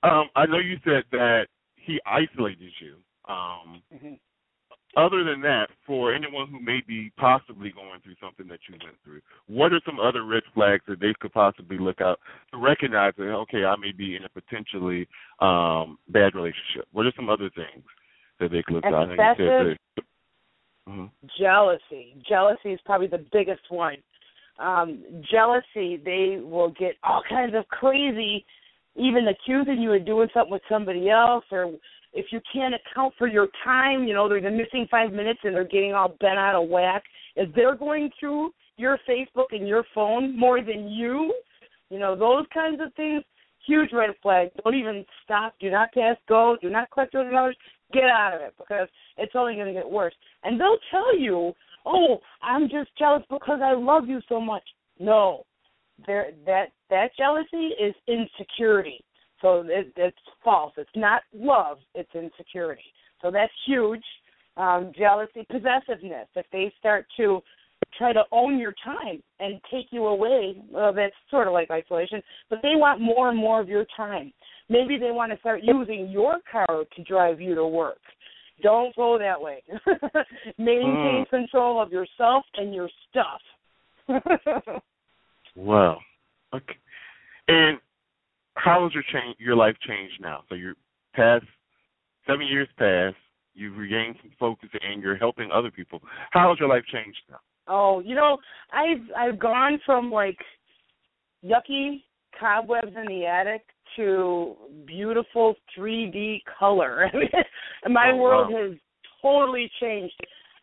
Um, I know you said that he isolated you. Um,
Mhm.
Other than that, for anyone who may be possibly going through something that you went through, what are some other red flags that they could possibly look out to recognize that okay, I may be in a potentially um, bad relationship? What are some other things that they could look out? I know you said
Excessive
Mhm.
jealousy. Jealousy is probably the biggest one. Um, jealousy, they will get all kinds of crazy, even accusing you of doing something with somebody else, or if you can't account for your time, you know, there's a missing five minutes and they're getting all bent out of whack. If they're going through your Facebook and your phone more than you, you know, those kinds of things, huge red flag. Don't even stop. Do not pass go. Do not collect those dollars. Get out of it because it's only going to get worse. And they'll tell you, "Oh, I'm just jealous because I love you so much." No, there that that jealousy is insecurity. So it, it's false. It's not love. It's insecurity. So that's huge. Um, jealousy, possessiveness. If they start to try to own your time and take you away, well, that's sort of like isolation. But they want more and more of your time. Maybe they want to start using your car to drive you to work. Don't go that way. Maintain mm. control of yourself and your stuff.
wow. Okay. And how has your change your life changed now? So you're past seven years past, you've regained some focus and you're helping other people. How has your life changed now?
Oh, you know, I've I've gone from like yucky cobwebs in the attic to beautiful 3D color. My
oh,
world
wow.
has totally changed.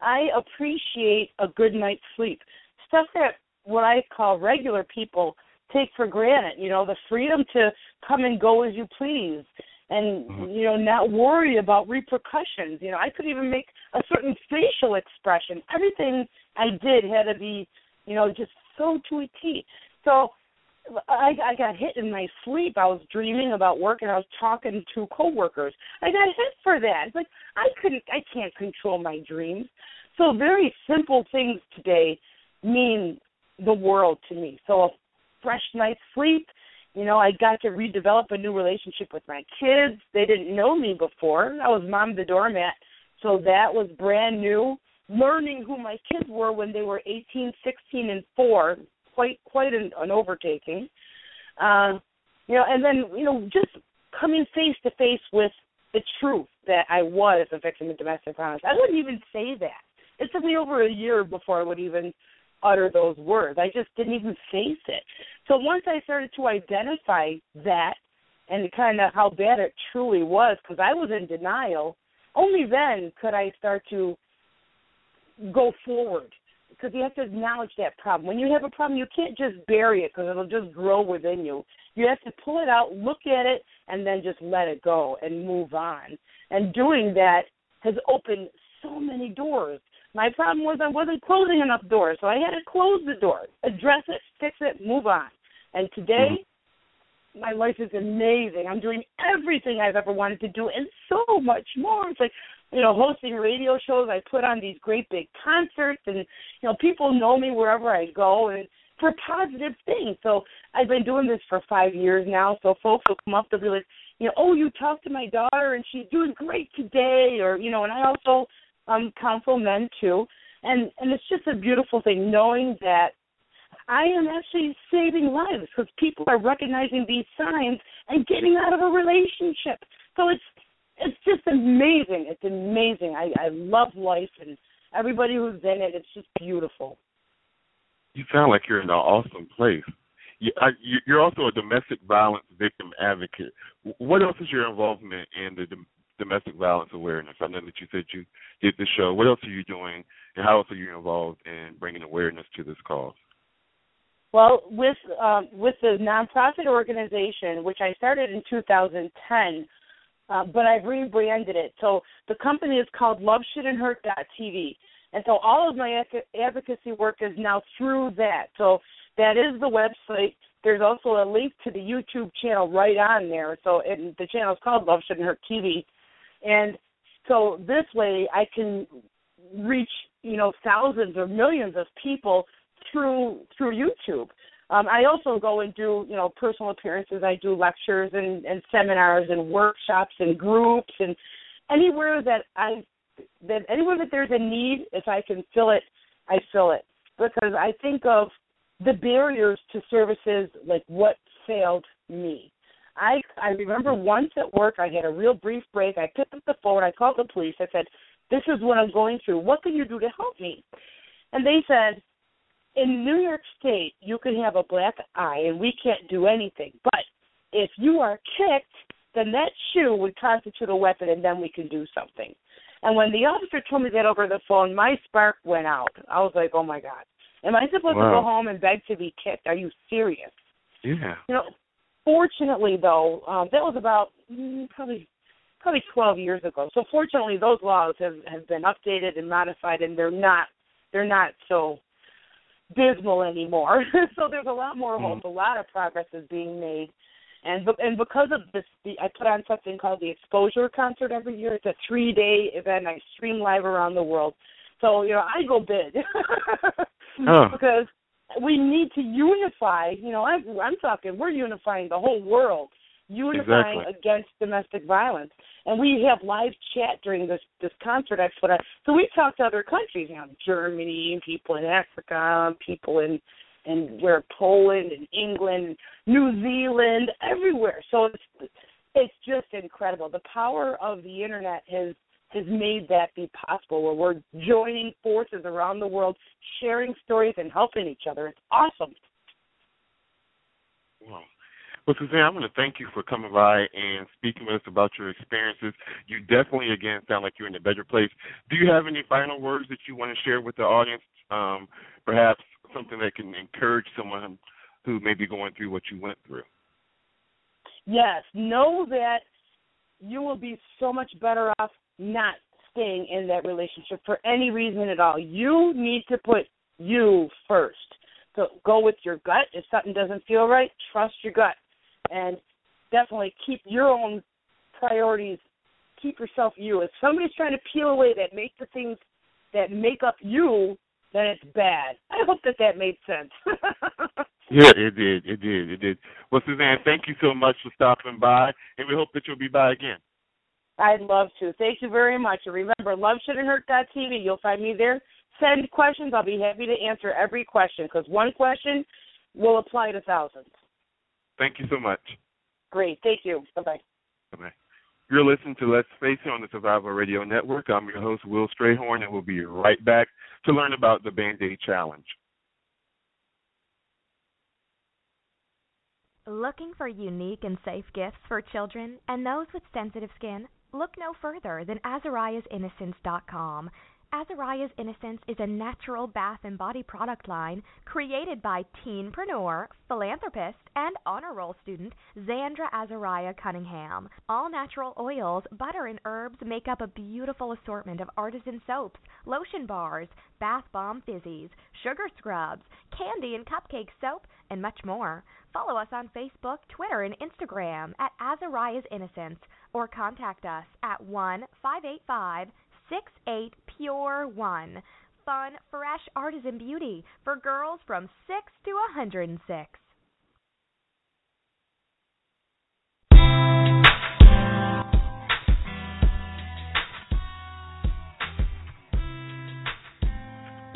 I appreciate a good night's sleep. Stuff that what I call regular people take for granted. You know, the freedom to come and go as you please, and
mm-hmm.
you know, not worry about repercussions. You know, I could even make a certain facial expression. Everything I did had to be, you know, just so to a T. So I, I got hit in my sleep. I was dreaming about work, and I was talking to coworkers. I got hit for that. It's like I couldn't, I can't control my dreams. So very simple things today mean the world to me. So a fresh night's sleep. You know, I got to redevelop a new relationship with my kids. They didn't know me before. I was mom the doormat, so that was brand new. Learning who my kids were when they were 18, 16, and 4, quite quite an, an overtaking. Uh, you know, and then you know, just coming face to face with the truth that I was a victim of domestic violence. I wouldn't even say that. It took me over a year before I would even utter those words. I just didn't even face it. So once I started to identify that and kind of how bad it truly was, because I was in denial, only then could I start to go forward. Because you have to acknowledge that problem. When you have a problem, you can't just bury it because it'll just grow within you. You have to pull it out, look at it, and then just let it go and move on. And doing that has opened so many doors my problem was I wasn't closing enough doors, so I had to close the doors, address it, fix it, move on. And today, mm-hmm. my life is amazing. I'm doing everything I've ever wanted to do and so much more. It's like, you know, hosting radio shows. I put on these great big concerts, and you know, people know me wherever I go, and for positive things. So I've been doing this for five years now. So folks will come up to be like, you know, oh, you talked to my daughter, and she's doing great today, or you know, and I also um, counsel men too, and and it's just a beautiful thing knowing that I am actually saving lives because people are recognizing these signs and getting out of a relationship. So it's it's just amazing. It's amazing. I I love life and everybody who's in it. It's just beautiful.
You sound like you're in an awesome place. You, I, you're also a domestic violence victim advocate. What else is your involvement in the domestic violence awareness. I know that you said you did the show. What else are you doing, and how else are you involved in bringing awareness to this cause?
Well, with um, with the nonprofit organization, which I started in 2010, uh, but I've rebranded it. So the company is called Love Shouldn't Hurt TV, and so all of my advocacy work is now through that. So that is the website. There's also a link to the YouTube channel right on there. So it, the channel is called Love Shouldn't Hurt TV, and so this way I can reach, you know, thousands or millions of people through through YouTube. Um, I also go and do, you know, personal appearances. I do lectures and, and seminars and workshops and groups and anywhere that I that anywhere that there's a need, if I can fill it, I fill it. Because I think of the barriers to services like what failed me. I I remember once at work I had a real brief break. I picked up the phone, I called the police. I said, "This is what I'm going through. What can you do to help me?" And they said, "In New York State, you can have a black eye and we can't do anything. But if you are kicked, then that shoe would constitute a weapon, and then we can do something. And when the officer told me that over the phone, my spark went out. I was like, oh my god, am I supposed
wow.
to go home and beg to be kicked? Are you serious?
Yeah.
You know, fortunately though, um, that was about mm, probably probably 12 years ago. So fortunately, those laws have have been updated and modified, and they're not they're not so dismal anymore. so there's a lot more hope.
Mm-hmm.
A lot of progress is being made, and and because of this, the, I put on something called the Exposure Concert every year. It's a three day event. I stream live around the world. So you know, I go big
oh.
because we need to unify. You know, I'm, I'm talking. We're unifying the whole world, unifying
Exactly.
against domestic violence. And we have live chat during this this concert expo. So we talk to other countries, you know, Germany, people in Africa, people in and where Poland and England, New Zealand, everywhere. So it's it's just incredible. The power of the internet has has made that be possible where we're joining forces around the world, sharing stories and helping each other. It's awesome.
Wow. Well, Suzanne, I want to thank you for coming by and speaking with us about your experiences. You definitely, again, sound like you're in a better place. Do you have any final words that you want to share with the audience? Um, perhaps something that can encourage someone who may be going through what you went through.
Yes, know that you will be so much better off not staying in that relationship for any reason at all. You need to put you first. So go with your gut. If something doesn't feel right, trust your gut. And definitely keep your own priorities. Keep yourself you. If somebody's trying to peel away that make the things that make up you, then it's bad. I hope that that made sense.
Yeah, it did. It did. It did. Well, Suzanne, thank you so much for stopping by, and we hope that you'll be by again.
I'd love to. Thank you very much. And remember, Love Shouldn't Hurt TV. You'll find me there. Send questions. I'll be happy to answer every question because one question will apply to thousands.
Thank you so much.
Great. Thank you. Bye bye.
Bye-bye. You're listening to Let's Face It on the Survival Radio Network. I'm your host, Will Strayhorn, and we'll be right back to learn about the Band Aid Challenge.
Looking for unique and safe gifts for children and those with sensitive skin? Look no further than Azariah'sInnocence.com. Azariah's Innocence is a natural bath and body product line created by teenpreneur, philanthropist, and honor roll student Zandra Azariah Cunningham. All natural oils, butter, and herbs make up a beautiful assortment of artisan soaps, lotion bars, bath bomb fizzies, sugar scrubs, candy and cupcake soap, and much more. Follow us on Facebook, Twitter, and Instagram at Azariah's Innocence or contact us at 1 585 68 Pure 1. Fun, fresh artisan beauty for girls from 6 to 106.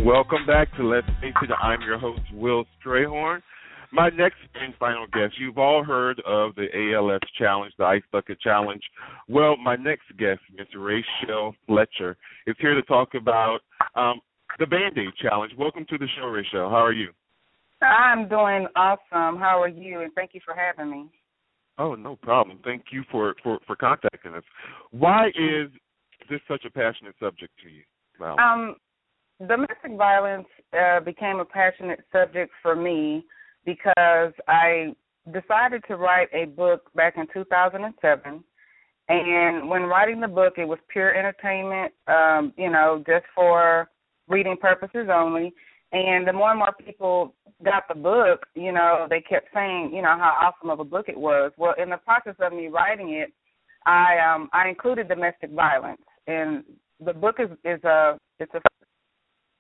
Welcome back to Let's Face It. I'm your host, Will Strayhorn. My next and final guest, you've all heard of the ALS Challenge, the Ice Bucket Challenge. Well, my next guest, Miss Rachel Fletcher, is here to talk about um, the Band Aid Challenge. Welcome to the show, Rachel. How are you?
I'm doing awesome. How are you? And thank you for having me.
Oh, no problem. Thank you for, for, for contacting us. Why is this such a passionate subject to you? Wow.
Um, domestic violence uh, became a passionate subject for me because I decided to write a book back in 2007. And when writing the book, it was pure entertainment, um, you know, just for reading purposes only. And the more and more people got the book, you know, they kept saying, you know, how awesome of a book it was. Well, in the process of me writing it, I um I included domestic violence, and the book is is a it's a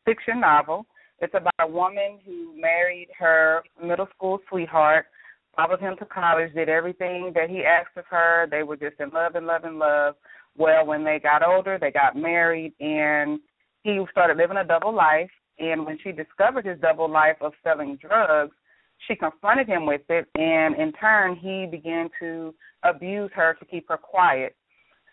fiction novel. It's about a woman who married her middle school sweetheart, followed him to college, did everything that he asked of her. They were just in love and love and love. Well, when they got older, they got married, and he started living a double life. And when she discovered his double life of selling drugs, she confronted him with it, and in turn, he began to abuse her to keep her quiet.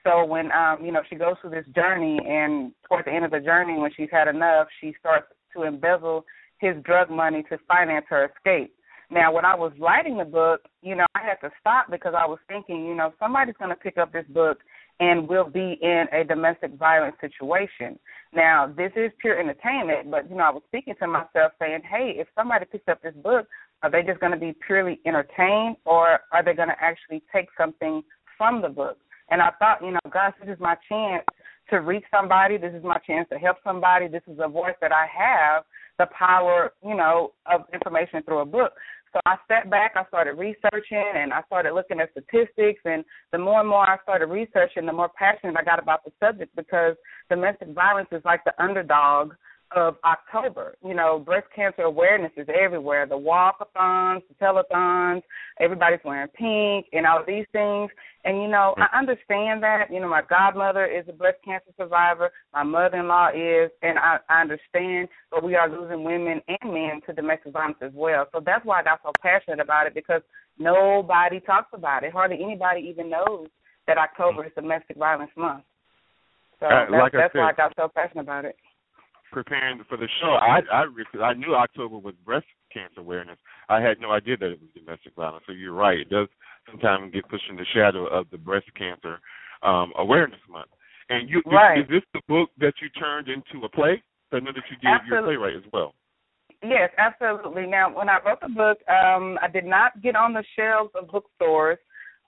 So when um, you know she goes through this journey, and towards the end of the journey, when she's had enough, she starts to embezzle his drug money to finance her escape. Now, when I was writing the book, you know, I had to stop because I was thinking, you know, somebody's going to pick up this book and will be in a domestic violence situation. Now, this is pure entertainment, but you know, I was speaking to myself saying, "Hey, if somebody picks up this book, are they just going to be purely entertained, or are they going to actually take something from the book?" And I thought, you know, gosh, this is my chance to reach somebody. This is my chance to help somebody. This is a voice that I have the power, you know, of information through a book. So I stepped back, I started researching, and I started looking at statistics. And the more and more I started researching, the more passionate I got about the subject because domestic violence is like the underdog of October. You know, breast cancer awareness is everywhere. The walkathons, the telethons, everybody's wearing pink and all these things. And you know, I understand that. You know, my godmother is a breast cancer survivor. My mother-in-law is, and I, I understand. But we are losing women and men to domestic violence as well. So that's why I got so passionate about it because nobody talks about it. Hardly anybody even knows that October is Domestic Violence Month. So
Uh,
that's,
like
that's why I got so passionate about it.
Preparing for the show, I I I knew October was breast cancer awareness. I had no idea that it was domestic violence. So you're right; it does sometimes get pushed in the shadow of the breast cancer um, awareness month. And you,
Right.
is, is this the book that you turned into a play? I know that you did your playwright as well.
Yes, absolutely. Now, when I wrote the book, um, I did not get on the shelves of bookstores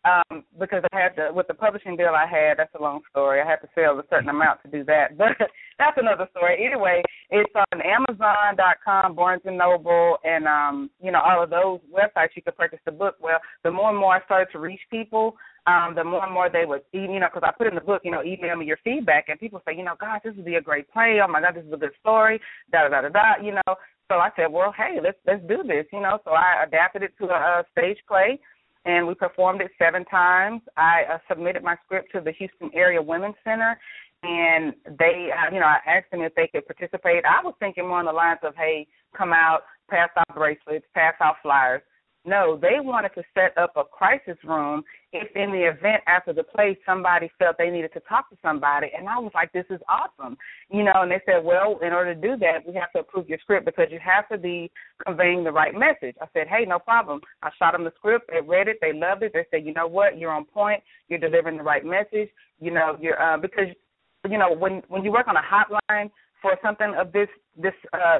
um, because I had to, with the publishing deal I had, that's a long story. I had to sell a certain amount to do that, but that's another story. Anyway, it's on Amazon.com, Barnes and Noble, and um, you know all of those websites you could purchase the book. Well, the more and more I started to reach people, um, the more and more they would, you know, because I put in the book, you know, email me your feedback, and people say, you know, gosh, this would be a great play. Oh my God, this is a good story. Da da da da da. You know, so I said, well, hey, let's let's do this. You know, so I adapted it to a, a stage play, and we performed it seven times. I uh, submitted my script to the Houston Area Women's Center, and they, you know, I asked them if they could participate. I was thinking more on the lines of, hey, come out, pass out bracelets, pass out flyers. No, they wanted to set up a crisis room if in the event after the play somebody felt they needed to talk to somebody. And I was like, this is awesome. You know, and they said, well, in order to do that, we have to approve your script because you have to be conveying the right message. I said, hey, no problem. I shot them the script. They read it. They loved it. They said, you know what? You're on point. You're delivering the right message. You know, you're uh, because you know when when you work on a hotline for something of this this uh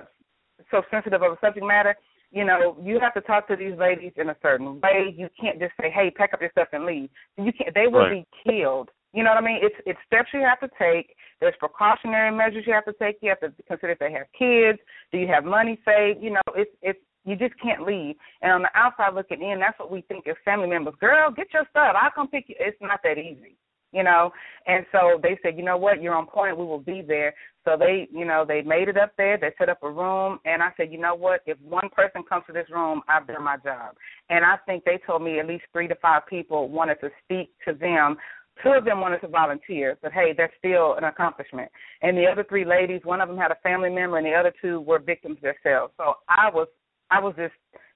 so sensitive of a subject matter, you know, you have to talk to these ladies in a certain way. You can't just say, "Hey, pack up your stuff and leave." You can't. They will
Right.
be killed. You know what I mean? It's it's steps you have to take. There's precautionary measures you have to take. You have to consider if they have kids. Do you have money saved? You know, it's it's you just can't leave. And on the outside looking in, that's what we think as family members. Girl, get your stuff. I'll come pick you. It's not that easy you know. And so they said, you know what, you're on point. We will be there. So they, you know, they made it up there. They set up a room, and I said, you know what, if one person comes to this room, I've done my job. And I think they told me at least three to five people wanted to speak to them. Two of them wanted to volunteer, but hey, that's still an accomplishment. And the other three ladies, one of them had a family member, and the other two were victims themselves. So I was, I was just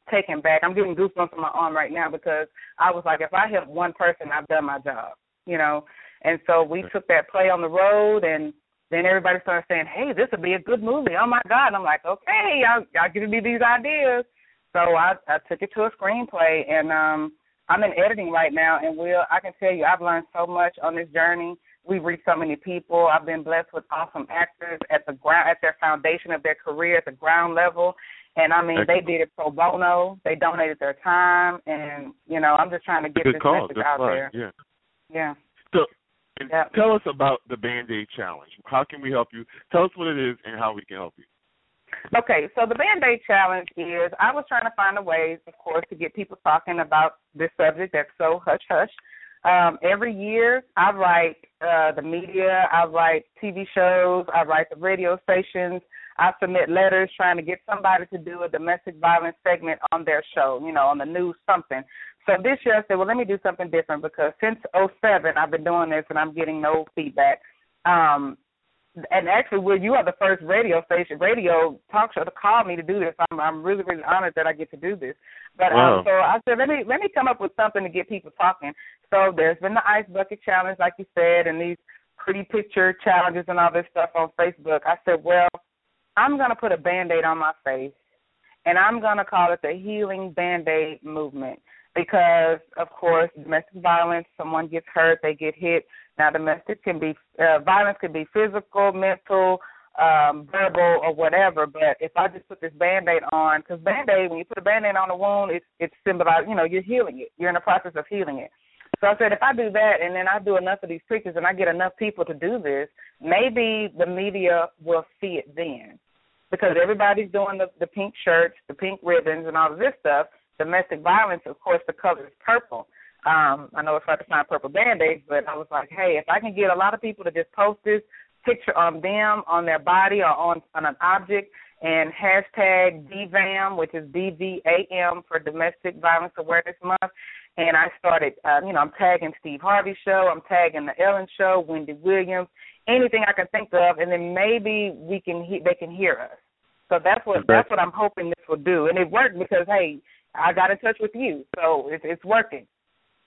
taken back. I'm getting goosebumps on my arm right now because I was like, if I help one person, I've done my job you know. And so we took that play on the road, and then everybody started saying, "Hey, this would be a good movie." Oh my God! And I'm like, "Okay, y'all, y'all giving me these ideas." So I, I took it to a screenplay, and um, I'm in editing right now. And Will, I can tell you, I've learned so much on this journey. We've reached so many people. I've been blessed with awesome actors at the ground, at their foundation of their career, at the ground level. And I mean, they did it pro bono. They donated their time, and you know, I'm just trying to get this
call.
message out there.
Yeah.
Yeah.
So, and tell us about the Band Aid Challenge. How can we help you? Tell us what it is and how we can help you.
Okay, so the Band Aid Challenge is I was trying to find a way, of course, to get people talking about this subject that's so hush hush. Um, every year I write uh, the media, I write TV shows, I write the radio stations, I submit letters trying to get somebody to do a domestic violence segment on their show, you know, on the news, something. So this year I said, well, let me do something different because since '07 I've been doing this and I'm getting no feedback. Um, and actually, Will, you are the first radio station, radio talk show to call me to do this. I'm I'm really really honored that I get to do this. But
Wow.
um, so I said, let me let me come up with something to get people talking. So there's been the ice bucket challenge, like you said, and these pretty picture challenges and all this stuff on Facebook. I said, well, I'm gonna put a band-aid on my face and I'm going to call it the healing band-aid movement because of course domestic violence someone gets hurt they get hit. Now domestic can be uh, violence can be physical mental um verbal or whatever but if i just put this band-aid on because band-aid when you put a band-aid on a wound it's it's symbolized you know you're healing it. You're in the process of healing it. So i said if i do that and then i do enough of these pictures and i get enough people to do this maybe the media will see it then because everybody's doing the the pink shirts the pink ribbons and all of this stuff domestic violence, of course, the color is purple. Um, I know it's hard to find purple band-aids, but I was like, hey, if I can get a lot of people to just post this picture on them, on their body, or on, on an object, and hashtag DVAM, which is D-V-A-M for Domestic Violence Awareness Month. And I started, uh, you know, I'm tagging Steve Harvey show, I'm tagging the Ellen show, Wendy Williams, anything I can think of, and then maybe we can he- they can hear us. So that's what that's what I'm hoping this will do, and it worked because hey, I got in touch with you, so it's it's working.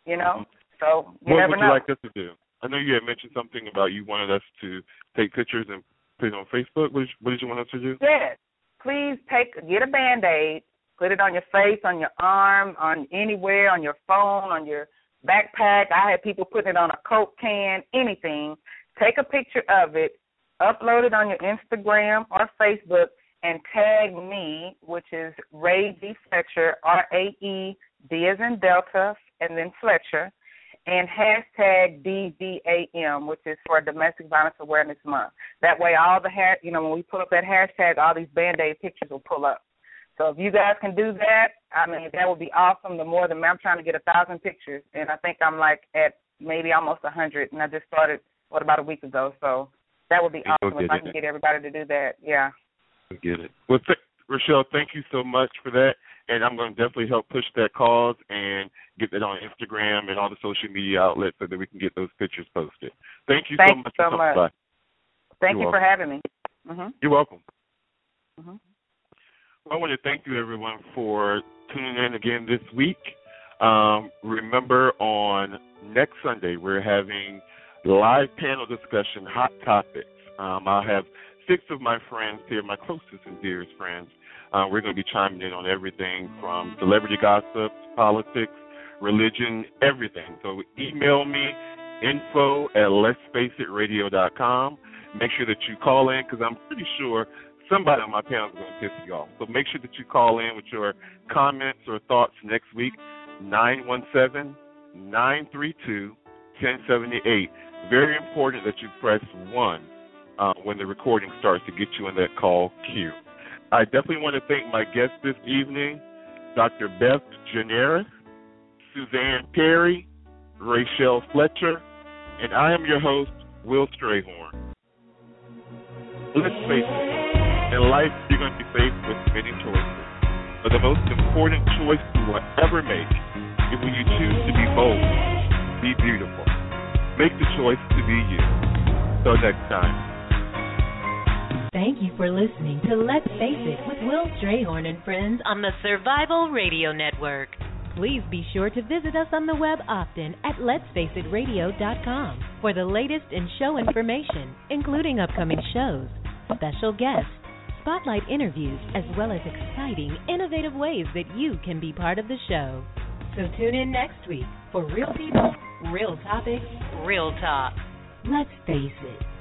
You know, mm-hmm. so you
what would
know.
you like us to do? I know you had mentioned something about you wanted us to take pictures and put it on Facebook. What did you, what did you want us to do?
Yes, please take get a band aid, put it on your face, on your arm, on anywhere, on your phone, on your backpack. I had people putting it on a Coke can, anything. Take a picture of it, upload it on your Instagram or Facebook, and tag me, which is Rae D. Fletcher, R A E D as in Delta, and then Fletcher, and hashtag DVAM, which is for Domestic Violence Awareness Month. That way, all the ha- you know when we pull up that hashtag, all these band aid pictures will pull up. So if you guys can do that, I mean that would be awesome. The more the I'm trying to get a thousand pictures, and I think I'm like at maybe almost a hundred, and I just started what about a week ago. So that would be awesome if I can get everybody to do that. Yeah.
Get it. Well, th- Rochelle, thank you so much for that, and I'm going to definitely help push that cause and get that on Instagram and all the social media outlets so that we can get those pictures posted. Thank you
thank
so much.
You so much.
By.
Thank
You're
you
welcome.
for having me. Mm-hmm.
You're welcome.
Mm-hmm.
Well, I want to thank you, everyone, for tuning in again this week. Um, remember, on next Sunday, we're having live panel discussion, hot topics. Um, I'll have six of my friends here, my closest and dearest friends. Uh, we're going to be chiming in on everything from celebrity gossip, politics, religion, everything. So email me info at let'sfaceitradio.com. Make sure that you call in because I'm pretty sure somebody on my panel is going to piss you off. So make sure that you call in with your comments or thoughts next week, 917 932 1078. Very important that you press 1 uh, when the recording starts to get you in that call queue. I definitely want to thank my guests this evening, Dr. Beth Gineris, Suzanne Perry, Rachelle Fletcher, and I am your host, Will Strayhorn. Let's face it, in life you're going to be faced with many choices. But the most important choice you will ever make is when you choose to be bold, be beautiful. Make the choice to be you. Until next time.
Thank you for listening to Let's Face It with Will Strayhorn and friends on the Survival Radio Network. Please be sure to visit us on the web often at letsfaceitradio.com for the latest in show information, including upcoming shows, special guests, spotlight interviews, as well as exciting, innovative ways that you can be part of the show. So tune in next week for real people, real topics, real talk. Let's face it.